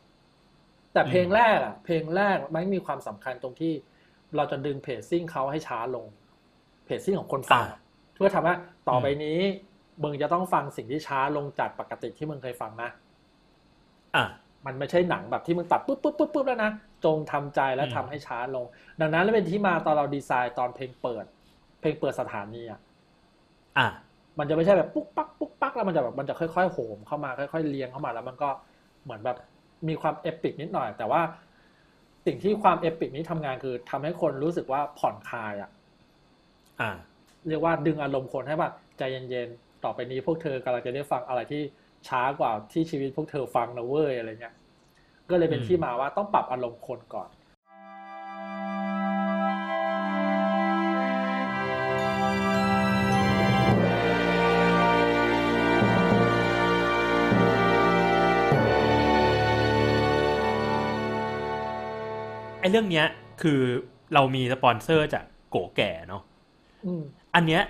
แต่เพลงแรกอะเพลงแรกมันมีความสำคัญตรงที่เราจะดึงเพจซิ่งเขาให้ช้าลง เพจซิ่งของคนฟังอะเพื่อทำว่าต่อไปนี้มึงจะต้องฟังสิ่งที่ช้าลงจากปกติที่มึงเคยฟังนะอะมันไม่ใช่หนังแบบที่มึงตัดปุ๊บปุ๊บปุ๊บปุ๊บแล้วนะจงทำใจและอืมทำให้ช้าลง ดังนั้นแล้วเป็นที่มาตอนเราดีไซน์ตอนเพลงเปิด เพลงเปิดสถานีอะอะ มันจะไม่ใช่แบบปุ๊กปักปุ๊กปักแล้วมันจะแบบมันจะค่อยๆโหมเข้ามาค่อยๆเลี้ยงเข้ามาแล้วมันก็เหมือนแบบมีความเอปิกนิดหน่อย แต่ว่าสิ่งที่ความเอปิกนี้ทำงานคือทำให้คนรู้สึกว่าผ่อนคลายอะ อะเรียกว่าดึงอารมณ์คนให้ว่าใจเย็นๆต่อไปนี้พวกเธอกำลังจะได้ฟังอะไรที่ช้ากว่าที่ชีวิตพวกเธอฟังนะเว้ยอะไรเงี้ยก็เลยเป็นที่มาว่าต้องปรับอารมณ์คนก่อน ไอเรื่องเนี้ย คือเรามีสปอนเซอร์จากโก๋แก่เนาะอืมอันเนี้ย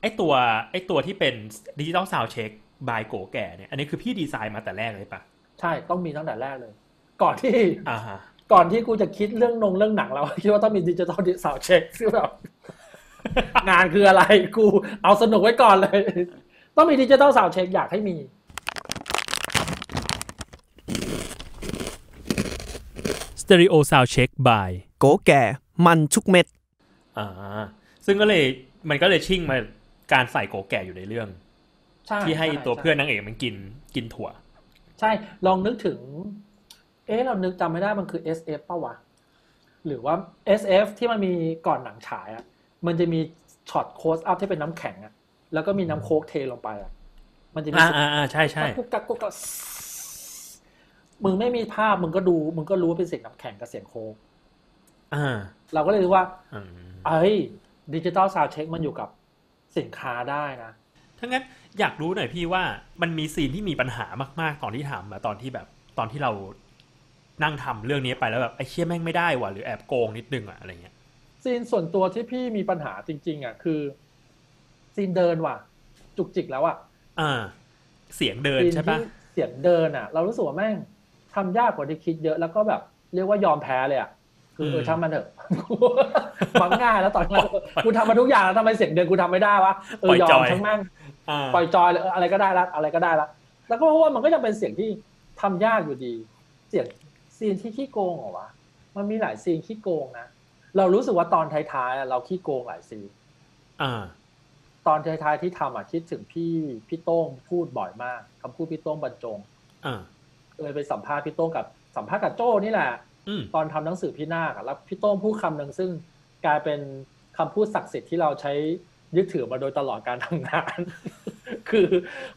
ไอตัวไอตัวที่เป็น digital sound check by โก๋แก่เนี่ย อันนี้คือพี่ดีไซน์มาแต่แรกเลยปะใช่ต้องมีตั้งแต่แรกเลย ก่อนที่อ่าฮะก่อนที่กูจะคิดเรื่องนงเรื่องหนังเราคิดว่าต้องมีดิ sound check คือแบบงานคืออะไรกูเอาสนุกไว้ก่อนเลย ต้องมี digital sound check อยากให้มี stereo sound check by โก๋แก่มันทุกเม็ดอ่าซึ่งก็เลยมันก็เลยชิ่งมาการใส่โก๋แก่อยู่ในเรื่องใช่ที่ให้ช่ตัวช่เพื่อนนางเอกมันกินกินถั่ว ใช่ลองนึกถึง เอ๊ะเรานึกจำไม่ได้มันคือ SF ป่าวะหรือว่า SF ที่มันมีก่อนหนังฉายอะ่ะมันจะมีช็อต close up ที่เป็นน้ำแข็งอะ่ะแล้วก็มีน้ำโค้กเทลงไปอะ่ะมันจะมีอ่าเสียงอ่าอ่าใช่ใช่กุ๊กกักกุ๊กกัก มึงไม่มีภาพมึงก็ดู มึงก็รู้ว่าเป็นเสียงน้ำแข็งกับเสียงโค้กอ่าเราก็เลยรู้ว่าอืมเอ้ย digital sound check มันอยู่กับสินค้าได้นะถ้างั้นอยากรู้หน่อยพี่ว่ามันมีซีนที่มีปัญหามากๆตอนที่ทำอะตอนที่แบบตอนที่เรานั่งทำเรื่องนี้ไปแล้วแบบไอ้เชี่ยแม่งไม่ได้ว่ะหรือแอบโกงนิดนึงอะอะไรเงี้ยซีนส่วนตัวที่พี่มีปัญหาจริง ๆอะคือซีนเดินว่ะ จุกจิกแล้วอะอ่า เสียงเดินซีนใช่ปะที่เสียงเดินอะเรารู้สึกว่าแม่ง ทำยากกว่าที่คิดเยอะแล้วก็แบบ เรียกว่ายอมแพ้เลยอะคือเออช่างมันเถอะฟังง่ายแล้วตอนนี้กูทำมาทุกอย่างแล้วทำไมเสียงเดินกูทำไม่ได้วะเออยอมช่างแม่งอ่าปล่อยจอยเลยเอออะไรก็ได้ละอะไรก็ได้ละแล้วก็เพราะว่ามันก็ยังเป็นเสียงที่ทำยากอยู่ดี เสียงซีนที่ขี้โกงเหรอวะมันมีหลายซีนขี้โกงนะเรารู้สึกว่าตอนท้ายๆอะเราขี้โกงหลายซีนอ่าตอนท้ายๆที่ทำอะคิดถึงพี่พี่โต้งพูดบ่อยมากคำพูดพี่โต้งบรรจงอ่า เคยไปสัมภาษณ์พี่โต้งกับสัมภาษณ์กับโจ้นี่แหละอืมตอนทำหนังสือพี่นาคอะแล้วพี่โต้งพูดคำหนึ่งซึ่งกลายเป็นคำพูดศักดิ์สิทธิ์ที่เราใช้ยึดถือมาโดยตลอดการทำงาน คือ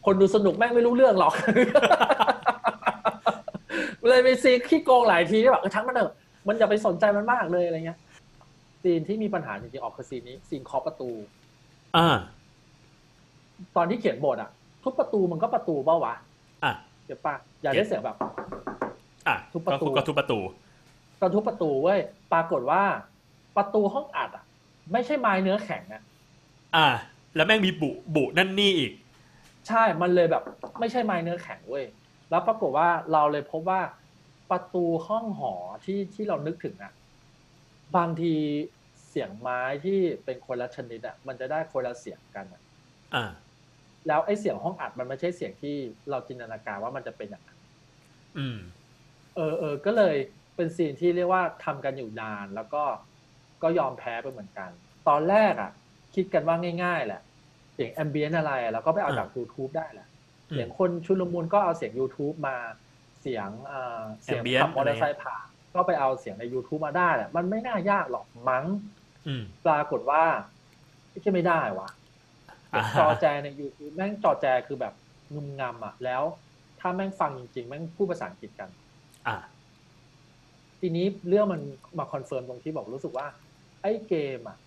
คนดูสนุกแม่งไม่รู้เรื่องหรอก เลยไปซีนขี้โกงหลายทีที่แบบเออทั้งมันเถอะมันอย่าไปสนใจมันมากเลยอะไรเงี้ยซีนที่มีปัญหาจริงๆออกคือซีนนี้ซีนเคาะประตู อ่า ตอนที่เขียนบทอะทุบประตูมันก็ประตูเปล่าวะอะ เดี๋ยวป่ะอยากได้เสียงแบบ อะทุบประตูก็ก็ทุบประตูตอนทุบประตูเว้ยปรากฏว่า ประตูห้องอัดอะไม่ใช่ไม้เนื้อแข็งอะอ่า แล้วแม่งมีบุบุนั่นนี่อีก ใช่มันเลยแบบ ไม่ใช่ไม้เนื้อแข็งเว้ยแล้วปรากฏว่าเราเลยพบว่าประตูห้องหอที่ที่เรานึกถึงอะบางทีเสียงไม้ที่เป็นคนละชนิดอะมันจะได้คนละเสียงกันอะอ่า แล้วไอ้เสียงห้องอัดมันไม่ใช่เสียงที่เราจินตนาการว่ามันจะเป็นอย่างนั้นอืม เออเออก็เลยเป็นซีนที่เรียกว่าทำกันอยู่นาน แล้วก็ก็ยอมแพ้ไปเหมือนกัน ตอนแรกอะ คิดกันว่าง่าย ๆ แหละ เสียง ambient อะไรอะเราก็ไปเอาจาก YouTube ได้แหละอืมเสียงคนชุลมุนก็เอาเสียง YouTube มาเสียงเอ่อเสียง Ambient ขับมอเตอร์ไซค์ผ่านก็ไปเอาเสียงใน YouTube มาได้แหละ มันไม่น่ายากหรอกมั้งอืมปรากฏว่าไม่ใช่ไม่ได้วะอ่าฮะ จอแจใน YouTube แม่งจอแจคือแบบงุมงำอะ แล้วถ้าแม่งฟังจริงๆ แม่งพูดภาษาอังกฤษกัน อ่า ทีนี้เรื่องมันมาคอนเฟิร์มตรงที่บอกรู้สึกว่า ไอ้เกมอะ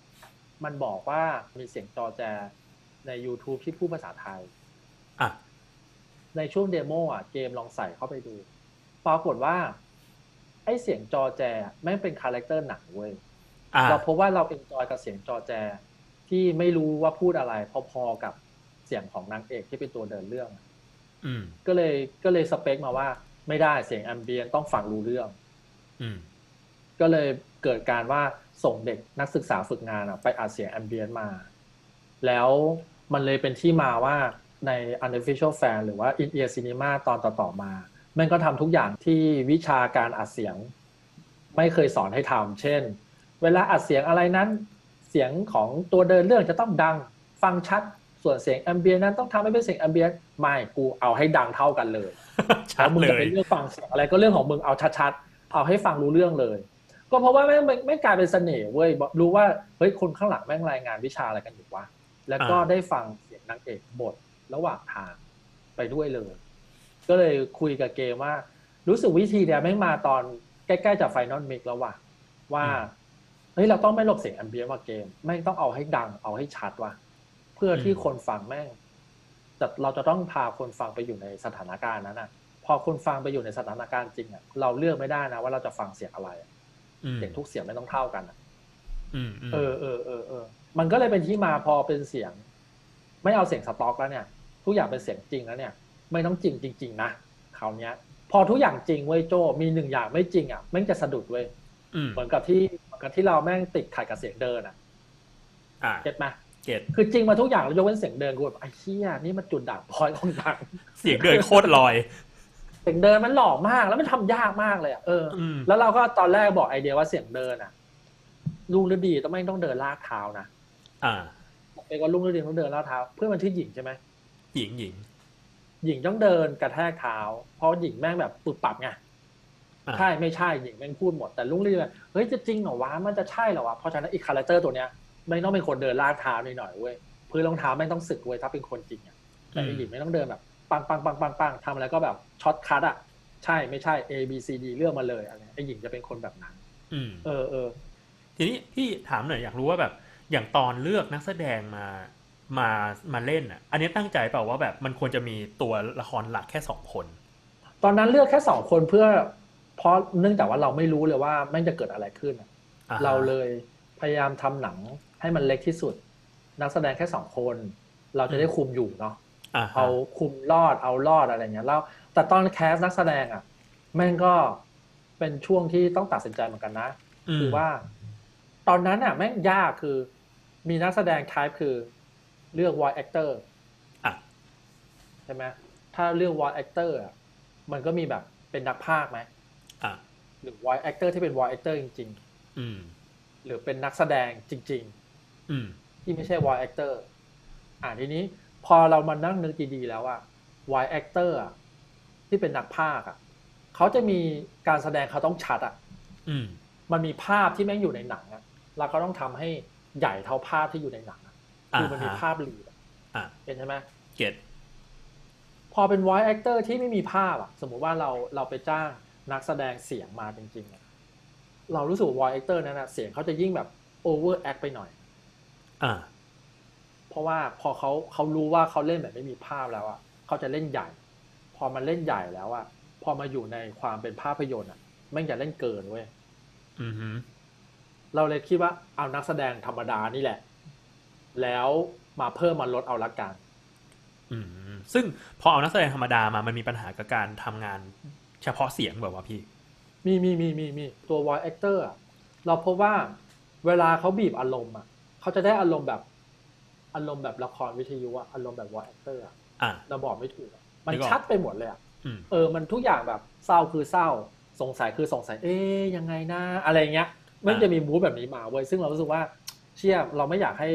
มันบอกว่ามีเสียงจอแจใน YouTube ที่พูดภาษาไทย อะ ในช่วง demo อะเกมลองใส่เข้าไปดู ปรากฏว่า ไอ้เสียงจอแจแม่งเป็นคาแรคเตอร์หนังเว้ยอ่าเราพบว่าเรา enjoy กับเสียงจอแจ ที่ไม่รู้ว่าพูดอะไร พอๆกับเสียงของนางเอกที่เป็นตัวเดินเรื่องอืมก็เลยก็เลยสเปคมาว่า ไม่ได้เสียง ambient ต้องฟังรู้เรื่องอืมก็เลยเกิดการว่าส่งเด็กนักศึกษาฝึกงานอะไปอัดเสียงแอมเบียนมา แล้วมันเลยเป็นที่มาว่าใน unofficial fan หรือว่า in ear cinema ตอนต่อๆมา มันก็ทำทุกอย่างที่วิชาการอัดเสียง ไม่เคยสอนให้ทำเช่น เวลาอัดเสียงอะไรนั้น เสียงของตัวเดินเรื่องจะต้องดังฟังชัดส่วนเสียงแอมเบียนนั้นต้องทำให้เป็นเสียงแอมเบียนไม่กูเอาให้ดังเท่ากันเลยชัดแล้วมึงเลยจะไปเลือกฟังเสียงอะไรก็เรื่องของมึงเอาชัดๆเอาให้ฟังรู้เรื่องเลย ก็เพราะว่าแม่งไม่ไม่กลายเป็นเสน่ห์เว้ยบอกรู้ว่าเฮ้ยคนข้างหลังแม่งรายงานวิชาอะไรกันอยู่วะแล้วก็อ่าได้ฟังเสียงนางเอกบทระหว่างทางไปด้วยเลย ก็เลยคุยกับเกมว่า รู้สึกวิธีเดียแม่งมาตอนใกล้ๆจาก final mix แล้วว่ะว่า เฮ้ยเราต้องไม่หลบเสียง ambient ว่าเกมแม่งต้องเอาให้ดังเอาให้ชัดว่ะเพื่อที่คนฟังแม่งแต่เราจะต้องพาคนฟังไปอยู่ในสถานการณ์นั้นอะ พอคนฟังไปอยู่ในสถานการณ์จริงอะเราเลือกไม่ได้นะว่าเราจะฟังเสียงอะไรอะอืมเสียงทุกเสียงไม่ต้องเท่ากันอะอืมอืมเออเออเออเออมันก็เลยเป็นที่มาพอเป็นเสียง ไม่เอาเสียงสต็อกแล้วเนี่ย ทุกอย่างเป็นเสียงจริงแล้วเนี่ย ไม่ต้องจริงจริง ๆ นะคราวเนี้ย พอทุกอย่างจริงเว้ยโจมีหนึ่งอย่างไม่จริงอะแม่งจะสะดุดเว้ยอืมเหมือนกับที่เหมือน กับที่เราแม่งติดขัดกับเสียงเดินอะอ่า get ไหม get คือจริงมาทุกอย่างแล้วยกเว้นเสียงเดินกูแบบไอ้เชี่ยนี่มันจุดด่างพร้อยของหนังเสียงเดินโคตรลอย เสียงเดินมันหล่อมากแล้วมันทำยากมากเลยอะเออออืมแล้วเราก็ตอนแรกบอกไอเดียว่าเสียงเดินอะรุ่งฤดีต้องไม่ต้องเดินลากเท้านะอ่าเอกว่ารุ่งฤดีต้องเดินลากเท้า เพื่อนมันชื่อหญิงใช่ไหมหญิงหญิงหญิงต้องเดินกระแทกเท้า เพราะหญิงแม่งแบบปุบปับไงอ่า ใช่ไม่ใช่หญิงแม่งพูดหมดแต่รุ่งฤดีแบบเฮ้ยจะจริงเหรอวะมันจะใช่เหรอวะเพราะฉะนั้นอีกคาแรคเตอร์ตัวเนี้ยแม่งต้องเป็นคนเดินลากเท้าหน่อยๆเว้ยพื้นรองเท้าแม่งต้องสึกเว้ยถ้าเป็นคนจริงอะแต่ไอ้หญิงไม่ต้องเดินแบบปังปังปังปังปังทำอะไรก็แบบ shortcut อะใช่ไม่ใช่ A B C D เลือกมาเลยอะไรไอ้หญิงจะเป็นคนแบบนั้นอืมเออเออทีนี้พี่ถามหน่อยอยากรู้ว่าแบบ อย่างตอนเลือกนักแสดงมามามาเล่นอะ อันนี้ตั้งใจเปล่าว่าแบบมันควรจะมีตัวละครหลักแค่สองคน ตอนนั้นเลือกแค่สองคนเพื่อ เพราะเนื่องจากว่าเราไม่รู้เลยว่าแม่งจะเกิดอะไรขึ้นอะอ่าฮะเราเลยพยายามทำหนังให้มันเล็กที่สุด นักแสดงแค่สองคน เราจะได้คุมอยู่เนาะอ่าฮะเอาคุมรอดเอารอดอะไรเงี้ยแล้วแต่ตอนแคสนักแสดงอะ แม่งก็เป็นช่วงที่ต้องตัดสินใจเหมือนกันนะมคือว่า ตอนนั้นอะ แม่งยากคือ มีนักแสดง type คือ เลือก voice actor อะใช่ไหมถ้าเลือก voice actor อะมันก็มีแบบเป็นนักพากย์ไหมอะ หรือ voice actor ที่เป็น voice actor จริงอืมๆหรือเป็นนักแสดงจริงอืมๆที่ไม่ใช่ voice actor อ่าทีนี้พอเรามานั่งนึกดีๆแล้วอะ voice actor อะที่เป็นนักพากย์อะเขาจะมีการแสดงเขาต้องชัดอะอืม มันมีภาพที่แม่งอยู่ในหนังอะแล้วก็ต้องทำให้ใหญ่เท่าภาพที่อยู่ในหนังอะคือมันมีอ่าฮะภาพลีดอะอะเป็นใช่ไหมเก็ตพอเป็น voice actor ที่ไม่มีภาพอะสมมุติว่าเราเราไปจ้าง นักแสดงเสียงมาจริงๆอะเรารู้สึกว่า voice actor นั้นอะเสียงเขาจะยิ่งแบบ over act ไปหน่อย อ่า เพราะว่าพอเขาเขารู้ว่าเขาเล่นแบบไม่มีภาพแล้วอะเขาจะเล่นใหญ่ พอมันเล่นใหญ่แล้วอะพอมาอยู่ในความเป็นภาพยนตร์อะแม่งจะเล่นเกินเว้ยอือฮึเราเลยคิดว่าเอานักแสดงธรรมดานี่แหละ แล้วมาเพิ่มมาลดเอาละกันอืมซึ่งพอเอานักแสดงธรรมดามามันมีปัญหากับการทำงาน เฉพาะเสียงแบบว่าพี่ มีมีมีมีมีตัว voice actor อะเราพบว่าเวลาเขาบีบอารมณ์อะเขาจะได้อารมณ์แบบอารมณ์แบบละครวิทยุอะอารมณ์แบบ voice actor อะอะเราบอกไม่ถูกอะมันนึกออกชัดไปหมดเลยอะอืมเออ มันทุกอย่างแบบเศร้าคือเศร้า สงสัยคือสงสัย เอ๊ยยังไงนะอะไรเงี้ย มันจะมีมูฟแบบนี้มาเว้ยซึ่งเรารู้สึกว่า เชี่ยเราไม่อยากให้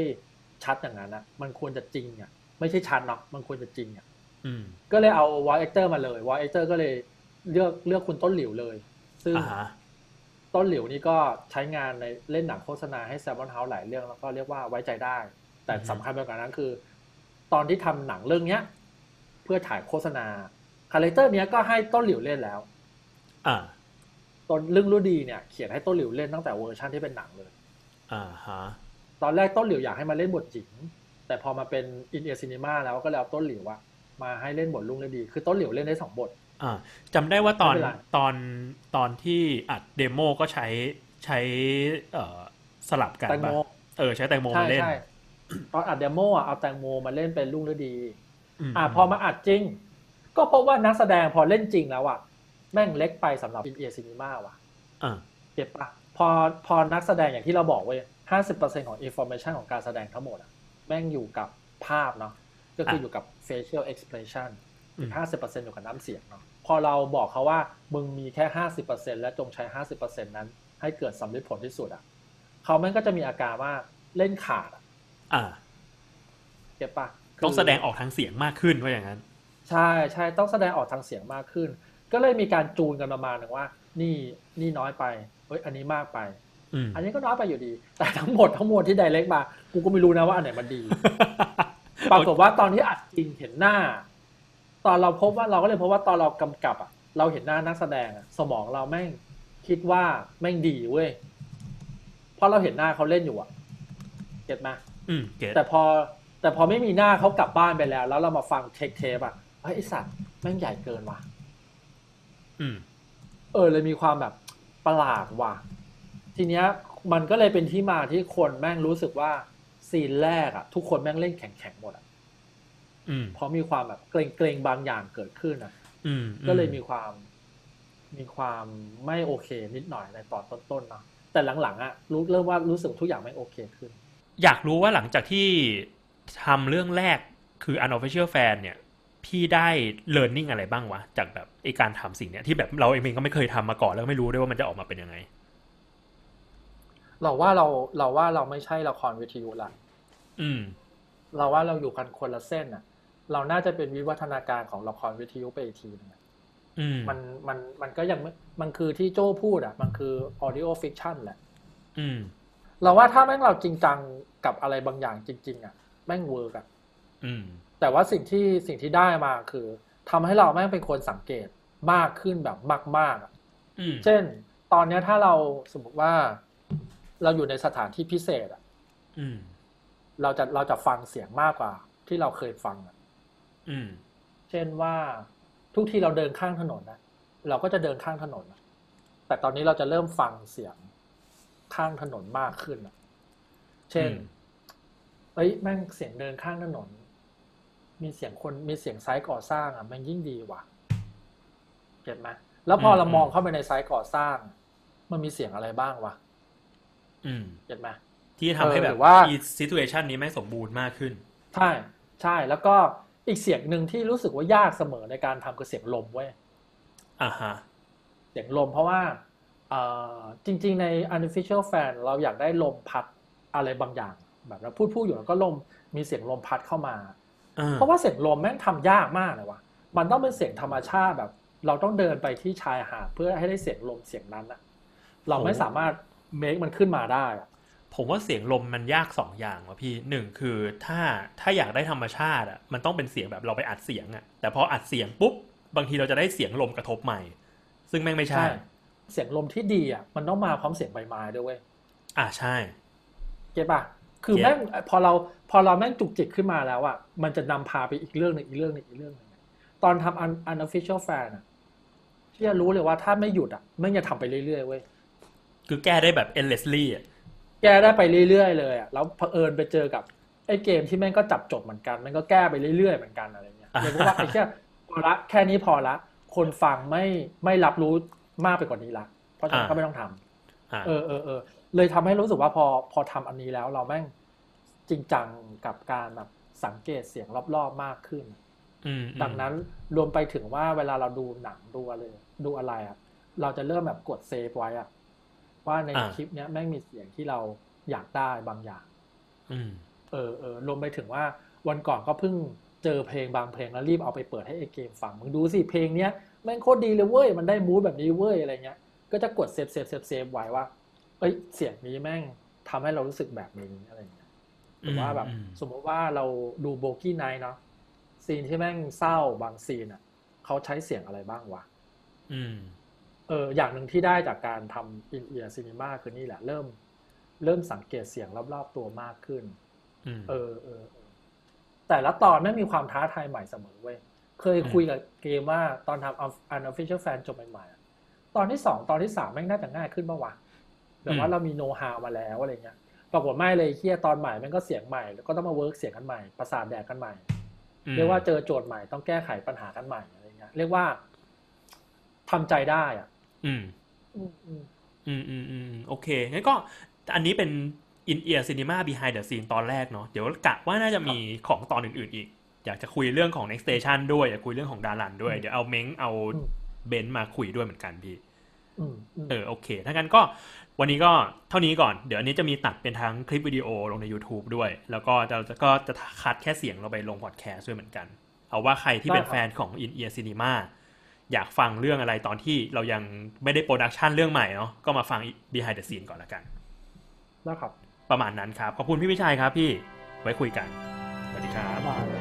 ชัดอย่างนั้นนะมันควรจะจริงอะ ไม่ใช่ชัดเนาะมันควรจะจริงอะอืมก็เลยเอา voice actor มาเลย voice actor ก็เลย เลือกเลือกคุณต้นหลิวเลย ซึ่งอ่าฮะต้นหลิวนี่ก็ใช้งานในเล่นหนังโฆษณาให้แซมมอนเฮาส์หลายเรื่องแล้วก็เรียกว่าไว้ใจได้ แต่อือฮึสำคัญไปกว่านั้นคือ ตอนที่ทำหนังเรื่องเนี้ย เพื่อถ่ายโฆษณาคาแรคเตอร์เนี้ยก็ให้ต้นหลิวเล่นแล้ว อ่าต้นเรื่องรู้ดีเนี่ยเขียนให้ต้นหลิวเล่นตั้งแต่เวอร์ชันที่เป็นหนังเลย อ่าฮะตอนแรกต้นหลิวอยากให้มาเล่นบทหญิง แต่พอมาเป็น In-Ear Cinema แล้วก็เลยเอาต้นหลิวอะมาให้เล่นบทรุ่งฤดี คือต้นหลิวเล่นได้สองบทอ่า จำได้ว่าตอนไม่เป็นไรตอนตอนที่อัด demo ก็ใช้ใช้เอ่อสลับกันแตงโมปะเออใช้แตงโมใช่มาเล่นใช่ตอนอัด demo อะเอาแตงโมมาเล่นเป็นรุ่งฤดีมอ่าพอมาอัดจริง ก็พบว่านักแสดงพอเล่นจริงแล้วอะแม่งเล็กไปสำหรับ In-Ear Cinema ว่ะอ่า get ปะพอพอนักแสดงอย่างที่เราบอกเว้ยห้าสิบเปอร์เซ็นของ information ของการแสดงทั้งหมดอะแม่งอยู่กับภาพเนาะก็คืออยู่กับ facial expression อืมห้าสิบเปอร์เซ็นอยู่กับน้ำเสียงเนาะ พอเราบอกเขาว่ามึงมีแค่ห้าสิบเปอร์เซ็นและจงใช้ห้าสิบเปอร์เซ็นนั้น ให้เกิดสำเร็จผลที่สุดอะเขาแม่งก็จะมีอาการว่าเล่นขาดอะอ่าเก็บปะคือต้องแสดงออกทางเสียงมากขึ้นว่าอย่างนั้น ใช่ใช่ต้องแสดงออกทางเสียงมากขึ้น ก็เลยมีการจูนกันประมาณหนึ่งว่า นี่นี่น้อยไปเฮ้ยอันนี้มากไปอืมอันนี้ก็น้อยไปอยู่ดี แต่ทั้งหมดทั้งมวลที่ไดเรกมา กูก็ไม่รู้นะว่าอันไหนมันดี ปรากฏว่าตอนที่อัดจริงเห็นหน้า ตอนเราพบว่าเราก็เลยพบว่าตอนเรากำกับอะ เราเห็นหน้านักแสดงอะสมองเราแม่งคิดว่าแม่งดีเว้ยเพราะเราเห็นหน้าเขาเล่นอยู่อะ get ไหมอืม get แต่พอ แต่พอไม่มีหน้าเขากลับบ้านไปแล้ว แล้วเรามาฟัง take เทปอะเฮ้ยไอสัตว์แม่งใหญ่เกินว่ะ อืม เออเลยมีความแบบประหลาดว่ะ ทีเนี้ย มันก็เลยเป็นที่มาที่คนแม่งรู้สึกว่าซีนแรกอะทุกคนแม่งเล่นแข็งๆหมดอะอืม เพราะมีความแบบเกร็งเกร็งๆบางอย่างเกิดขึ้นอะอืมก็เลยมีความมีความไม่โอเคนิดหน่อยในตอนต้นๆเนาะแต่หลังๆอะรู้เริ่มว่ารู้สึกทุกอย่างไม่โอเคขึ้น อยากรู้ว่าหลังจากที่ทำเรื่องแรกคือ unofficial fan เนี่ย พี่ได้ learning อะไรบ้างวะ จากแบบไอการทำสิ่งเนี้ยที่แบบเราเองก็ไม่เคยทำมาก่อนแล้วก็ไม่รู้ด้วยว่ามันจะออกมาเป็นยังไง เราว่าเราเราว่าเราไม่ใช่ละครวิทยุละอืม เราว่าเราอยู่กันคนละเส้นอะ เราน่าจะเป็นวิวัฒนาการของละครวิทยุไปอีกทีนึงอะอืมมันมันมันก็ยังไม่มันคือที่โจ้พูดอะมันคือ audio fiction แหละอืมเราว่าถ้าแม่งเราจริงจังกับอะไรบางอย่างจริง ๆอะแม่งเวิร์กอะอืมแต่ว่าสิ่งที่สิ่งที่ได้มาคือทำให้เราแม่งเป็นคนสังเกตมากขึ้นแบบมากๆอะอืมเช่น ตอนเนี้ยถ้าเราสมมติว่า เราอยู่ในสถานที่พิเศษอะอืมเราจะเราจะฟังเสียงมากกว่า ที่เราเคยฟังอะอืม เช่นว่าทุกที่เราเดินข้างถนนนะเราก็จะเดินข้างถนนนะแต่ตอนนี้เราจะเริ่มฟังเสียงข้างถนนมากขึ้นอะเช่นอืมเอ้ยแม่งเสียงเดินข้างถนน มีเสียงคนมีเสียงไซต์ก่อสร้างอะแม่งยิ่งดีว่ะเก็ตไหมแล้วพอเรามองเข้าไปในไซต์ก่อสร้าง มันมีเสียงอะไรบ้างวะอืมเก็ตไหมที่ทำให้เออแบหบรือว่าอี situation นี้แม่งสมบูรณ์มากขึ้น ใช่ ใช่แล้วก็ อีกเสียงหนึ่งที่รู้สึกว่ายากเสมอในการทำคือเสียงลมเว้ยอ่าฮะเสียงลมเพราะว่าเอ่อจริง ๆ ใน unofficial fan เราอยากได้ลมพัดอะไรบางอย่าง แบบเราพูดพูดอยู่แล้วก็ลมมีเสียงลมพัดเข้ามาอ่าเพราะว่าเสียงลมแม่งทำยากมากเลยว่ะมันต้องเป็นเสียงธรรมชาติแบบ เราต้องเดินไปที่ชายหาดเพื่อให้ได้เสียงลมเสียงนั้นอะเราไม่สามารถเมคมันขึ้นมาได้อะ ผมว่าเสียงลมมันยากสองอย่างว่ะพี่หนึ่งคือถ้าถ้าอยากได้ธรรมชาติอะมันต้องเป็นเสียงแบบเราไปอัดเสียงอะแต่พออัดเสียงปุ๊บบางทีเราจะได้เสียงลมกระทบใหม่ ซึ่งแม่งไม่ใช่ เสียงลมที่ดีอะมันต้องมาพร้อมเสียงใบไม้ด้วยเว้ยอ่าใช่เก็ตป่ะคือเก็ตแม่งพอเราพอเราแม่งจุกจิกขึ้นมาแล้วอะมันจะนำพาไปอีกเรื่องหนึ่งอีกเรื่องหนึ่งอีกเรื่องหนึ่งตอนทำ un- unofficial fan อะที่จะรู้เลยว่าถ้าไม่หยุดอะแม่งจะทำไปเรื่อยๆเว้ยคือแก้ได้แบบ endlessly อะ แก้ได้ไปเรื่อยๆเลยอะแล้วเผอิญไปเจอกับไอ้เกมที่แม่งก็จับจบเหมือนกันแม่งก็แก้ไปเรื่อยๆเหมือนกันอะไรเงี้ยอ่าเลยรู้ว่าไอ้แค่พอละแค่นี้พอละ คนฟังไม่ไม่รับรู้มากไปกว่านี้ละ เพราะฉะนั้นก็ไม่ต้องทำอ่าเออเออเออเลยทำให้รู้สึกว่าพอพอทำอันนี้แล้วเราแม่งจริงจังกับการแบบสังเกตเสียงรอบๆมากขึ้นอืมดังนั้นรวมไปถึงว่าเวลาเราดูหนังดูอะไรดูอะไรอะเราจะเริ่มแบบกดเซฟไว้อะ ว่าในอ่าคลิปเนี้ยแม่งมีเสียงที่เราอยากได้บางอย่างอืมเออเออรวมไปถึงว่าวันก่อนก็เพิ่งเจอเพลงบางเพลงแล้วรีบเอาไปเปิดให้ไอเกมฟังมึงดูสิเพลงเนี้ยแม่งโคตรดีเลยเว้ยมันได้ mood แบบนี้เว้ยอะไรเงี้ย ก็จะกด save save save save ไว้ว่า เอ้ยเสียงนี้แม่งทำให้เรารู้สึกแบบนี้อะไรเงี้ยหรือว่าแบบอืมสมมติว่าเราดู Boogie Nights เนาะ scene ที่แม่งเศร้าบาง scene อะเขาใช้เสียงอะไรบ้างวะ อืม เอออย่างหนึ่งที่ได้จากการทำ In-Ear Cinema คือนี่แหละ เริ่ม เริ่มสังเกตเสียงรอบๆตัวมากขึ้นอืมเออเออเออแต่ละตอนแม่งมีความท้าทายใหม่เสมอเว้ยเคยคุยกับเกมว่าตอนทำ Unofficial แฟน จบใหม่ๆอะตอนที่สองตอนที่สามแม่งน่าจะง่ายขึ้นปะวะแบบว่าเรามีโน้ตฮาวมาแล้วอะไรเงี้ยปรากฏไม่เลยเหี้ยตอนใหม่แม่งก็เสียงใหม่ แล้วก็ต้องมา work เสียงกันใหม่ ประสาทแดกกันใหม่ เรียกว่าเจอโจทย์ใหม่ต้องแก้ไขปัญหากันใหม่อะไรเงี้ย เรียกว่าทำใจได้อะ อืม อืมอืมอืมอืมอืมโอเคงั้นก็อันนี้เป็น in ear cinema behind the scene ตอนแรกเนาะเดี๋ยวกะว่าน่าจะมีของตอนอื่นๆอีก อยากจะคุยเรื่องของ next station ด้วย อยากคุยเรื่องของดารันด้วย เดี๋ยวเอาเม้งเอาเบนซ์มาคุยด้วยเหมือนกันพี่อืมอืมเออโอเคถ้างั้นก็วันนี้ก็เท่านี้ก่อน เดี๋ยวอันนี้จะมีตัดเป็นทั้งคลิปวิดีโอลงใน YouTube ด้วย แล้วก็จะก็จะคัดแค่เสียงเราไปลงพอดแคสต์ด้วยเหมือนกัน เอาว่าใครที่เป็นแฟนของ In Ear Cinema อยา กฟังเรื่องอะไรตอนที่เรายังไม่ได้โปรดักชันเรื่องใหม่เนาะก็มาฟัง Behind the Scene ก่อนละกันนะครับ ประมาณนั้นครับ ขอบคุณพี่วิชัยครับพี่ไว้คุยกัน สวัสดีครับบ๊ายบาย